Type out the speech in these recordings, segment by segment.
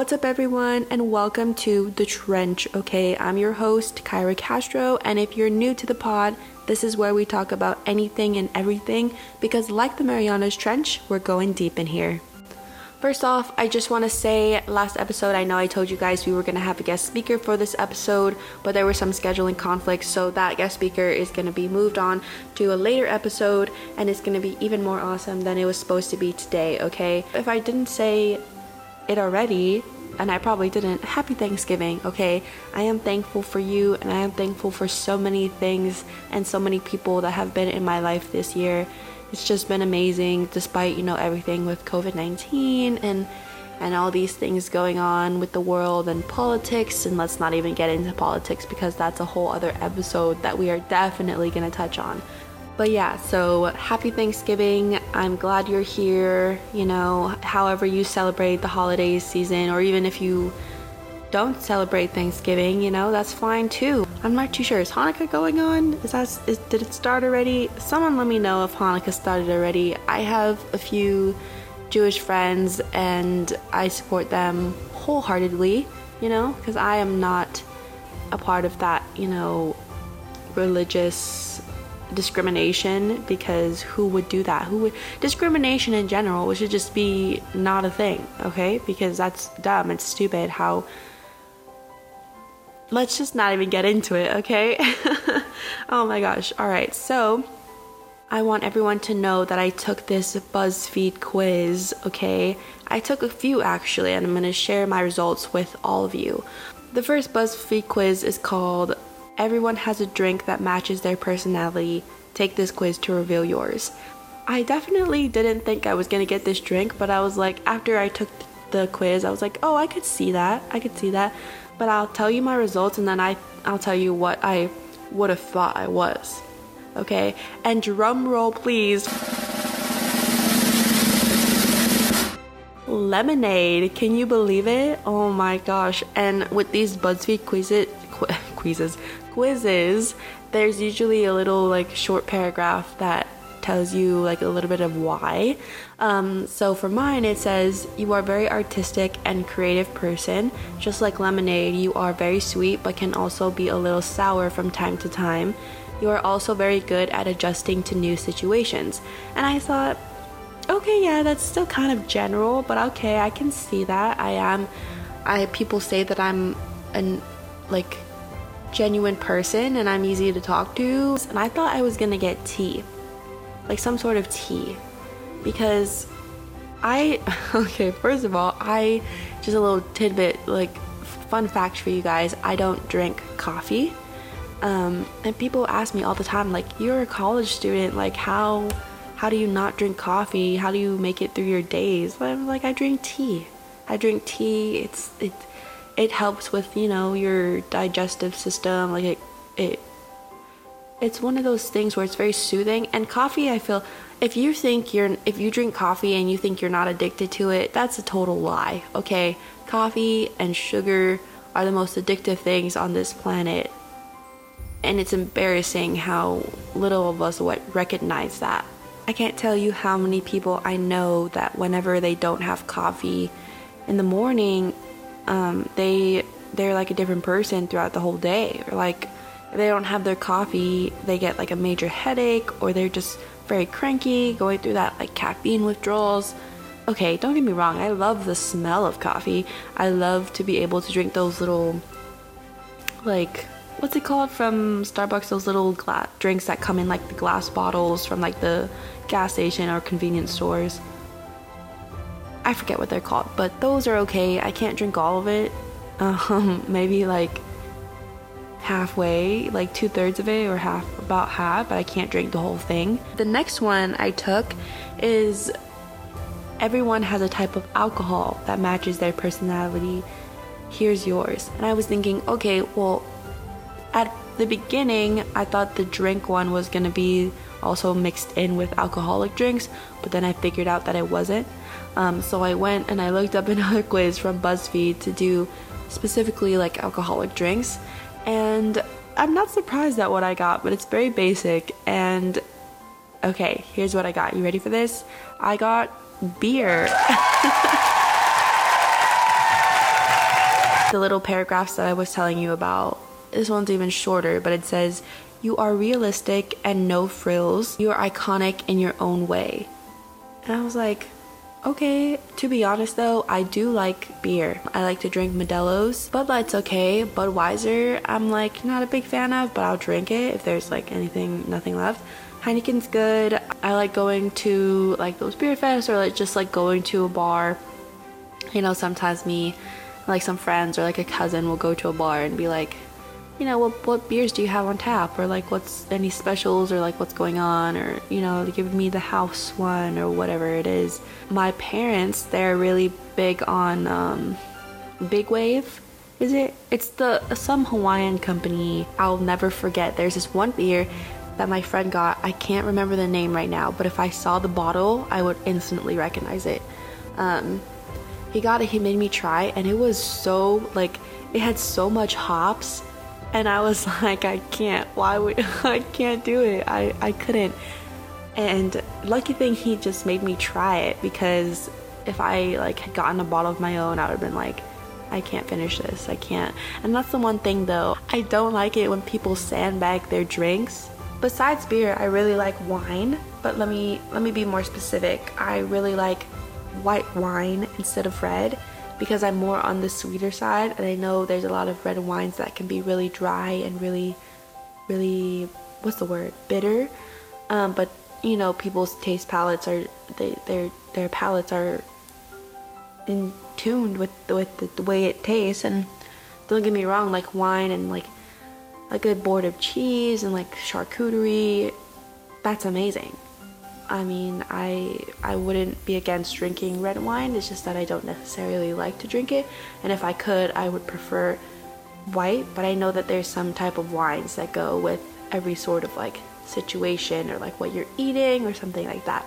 What's up, everyone, and welcome to The Trench. Okay, I'm your host, Kyra Castro, and if you're new to the pod, this is where we talk about anything and everything because, like the Marianas Trench, we're going deep in here. First off, I just want to say last episode, I know I told you guys we were going to have a guest speaker for this episode, but there were some scheduling conflicts, so that guest speaker is going to be moved on to a later episode and it's going to be even more awesome than it was supposed to be today, okay? If I didn't say it already, and I probably didn't, happy Thanksgiving, okay? I am thankful for you, and I am thankful for so many things and so many people that have been in my life this year. It's just been amazing, despite, you know, everything with COVID 19 and and all these things going on with the world and politics and let's not even get into politics because that's a whole other episode that we are definitely going to touch on but yeah, so happy Thanksgiving. I'm glad you're here. You know, however you celebrate the holidays season, or even if you don't celebrate Thanksgiving, you know, that's fine too. I'm not too sure. Is Hanukkah going on? Is that is, did it start already? Someone let me know if Hanukkah started already. I have a few Jewish friends and I support them wholeheartedly, you know, because I am not a part of that, you know, religious discrimination because who would do that? Who would discrimination in general should just be not a thing, okay? Because that's dumb, it's stupid how let's just not even get into it, okay? oh my gosh. All right. So, I want everyone to know that I took this BuzzFeed quiz, okay? I took a few actually, and I'm going to share my results with all of you. The first BuzzFeed quiz is called Everyone has a drink that matches their personality. Take this quiz to reveal yours. I definitely didn't think I was gonna get this drink, but I was like, after I took the quiz, I was like, oh, I could see that. I could see that. But I'll tell you my results and then I, I'll tell you what I would have thought I was. Okay? And drum roll, please. Lemonade. Can you believe it? Oh my gosh. And with these BuzzFeed quizzes, quizzes, quizzes, there's usually a little like short paragraph that tells you like a little bit of why. Um, so for mine, it says, You are a very artistic and creative person. Just like lemonade, you are very sweet but can also be a little sour from time to time. You are also very good at adjusting to new situations. And I thought, okay, yeah, that's still kind of general, but okay, I can see that. I am, I people say that I'm an like genuine person and I'm easy to talk to. And I thought I was gonna get tea, like some sort of tea, because I, okay, first of all, I, just a little tidbit, like fun fact for you guys, I don't drink coffee. Um, and people ask me all the time, like, you're a college student, like, how, how do you not drink coffee? How do you make it through your days? I'm like, I drink tea. I drink tea. It's, it, it helps with you know your digestive system like it it it's one of those things where it's very soothing. And coffee i feel if you think you're if you drink coffee and you think you're not addicted to it that's a total lie okay? Coffee and sugar are the most addictive things on this planet. And it's embarrassing how little of us recognize that. I can't tell you how many people i know that whenever they don't have coffee in the morning um, they they're like a different person throughout the whole day. Or like if they don't have their coffee, they get like a major headache, or they're just very cranky, going through that like caffeine withdrawals. Okay, don't get me wrong, I love the smell of coffee. I love to be able to drink those little, like, what's it called from Starbucks? Those little drinks that come in like the glass bottles from like the gas station or convenience stores. I forget what they're called, but those are okay. I can't drink all of it. Um, maybe like halfway, like two thirds of it, or half, about half, but I can't drink the whole thing. The next one I took is everyone has a type of alcohol that matches their personality. Here's yours. And I was thinking, okay, well, at the beginning, I thought the drink one was gonna be also mixed in with alcoholic drinks, but then I figured out that it wasn't. Um, so I went and I looked up another quiz from BuzzFeed to do specifically like alcoholic drinks. And I'm not surprised at what I got, but it's very basic. And okay, here's what I got. You ready for this? I got beer. the little paragraphs that I was telling you about. This one's even shorter, but it says, You are realistic and no frills. You are iconic in your own way. And I was like, Okay, to be honest though, I do like beer. I like to drink Modelo's. Bud Light's okay. Budweiser, I'm like not a big fan of, but I'll drink it if there's like anything, nothing left. Heineken's good. I like going to like those beer fests or like just like going to a bar. You know, sometimes me, like some friends or like a cousin will go to a bar and be like, you know, what what beers do you have on tap or like what's any specials or like what's going on or you know, give me the house one or whatever it is. My parents, they're really big on um, Big Wave. Is it? It's the some Hawaiian company. I'll never forget. There's this one beer that my friend got. I can't remember the name right now, but if I saw the bottle, I would instantly recognize it. Um, he got it, he made me try, and it was so like it had so much hops, and I was like, I can't. Why would I can't do it? I I couldn't. And lucky thing he just made me try it because if I like had gotten a bottle of my own, I would have been like, I can't finish this. I can't. And that's the one thing though. I don't like it when people sandbag their drinks Besides beer, I really like wine, but let me let me be more specific. I really like white wine instead of red because I'm more on the sweeter side and I know there's a lot of red wines that can be really dry and really really what's the word? bitter. Um, but you know, people's taste palates are they their their palates are in tuned with with the, the way it tastes and don't get me wrong, like wine and like a good board of cheese and like charcuterie, that's amazing. I mean, I I wouldn't be against drinking red wine. It's just that I don't necessarily like to drink it, and if I could, I would prefer white. But I know that there's some type of wines that go with every sort of like situation or like what you're eating or something like that.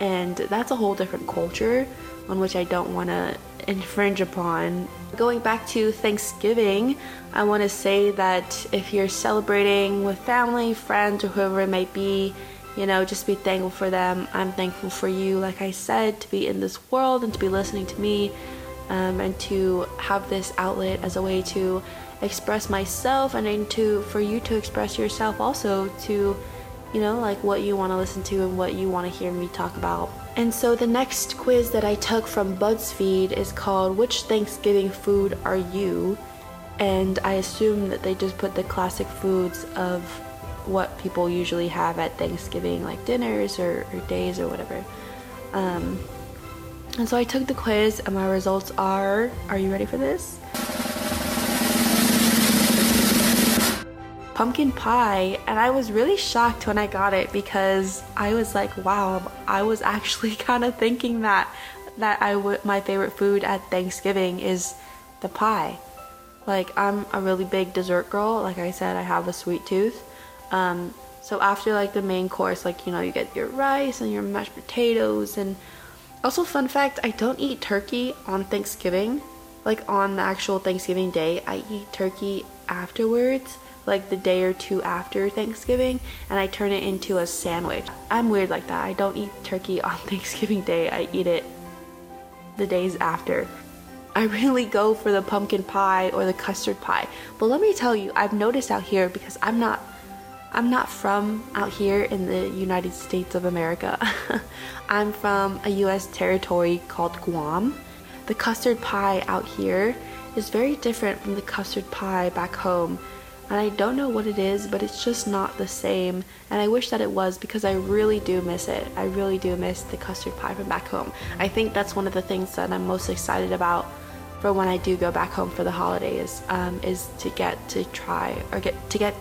And that's a whole different culture on which I don't want to infringe upon. Going back to Thanksgiving, I want to say that if you're celebrating with family, friends, or whoever it might be, you know, just be thankful for them. I'm thankful for you, like I said, to be in this world and to be listening to me um, and to have this outlet as a way to express myself and to for you to express yourself also to you know like what you want to listen to and what you want to hear me talk about and so the next quiz that I took from BuzzFeed is called Which Thanksgiving Food Are You? And I assume that they just put the classic foods of what people usually have at Thanksgiving, like dinners or, or days or whatever. Um, and so I took the quiz, and my results are Are you ready for this? pumpkin pie and I was really shocked when I got it because I was like wow I was actually kind of thinking that that I would my favorite food at Thanksgiving is the pie like I'm a really big dessert girl like I said I have a sweet tooth um, so after like the main course like you know you get your rice and your mashed potatoes and also fun fact I don't eat turkey on Thanksgiving like on the actual Thanksgiving day I eat turkey afterwards like the day or two after Thanksgiving and I turn it into a sandwich. I'm weird like that. I don't eat turkey on Thanksgiving Day, I eat it the days after. I really go for the pumpkin pie or the custard pie. But let me tell you, I've noticed out here because I'm not I'm not from out here in the United States of America. I'm from a US territory called Guam. The custard pie out here is very different from the custard pie back home and I don't know what it is, but it's just not the same. And I wish that it was because I really do miss it. I really do miss the custard pie from back home. I think that's one of the things that I'm most excited about for when I do go back home for the holidays um, is to get to try or get to get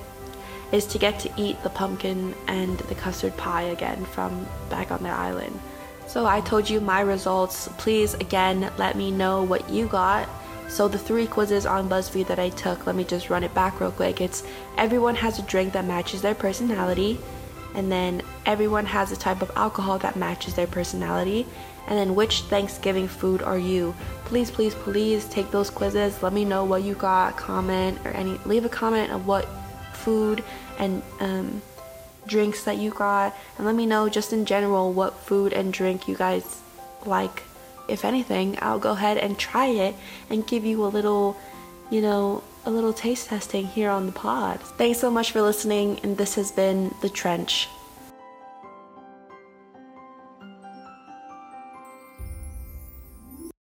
is to get to eat the pumpkin and the custard pie again from back on the island. So I told you my results. Please again let me know what you got so the three quizzes on BuzzFeed that I took, let me just run it back real quick. It's everyone has a drink that matches their personality, and then everyone has a type of alcohol that matches their personality, and then which Thanksgiving food are you? Please, please, please take those quizzes. Let me know what you got. Comment or any leave a comment of what food and um, drinks that you got, and let me know just in general what food and drink you guys like if anything, I'll go ahead and try it and give you a little you know, a little taste testing here on the pod. Thanks so much for listening, and this has been The Trench.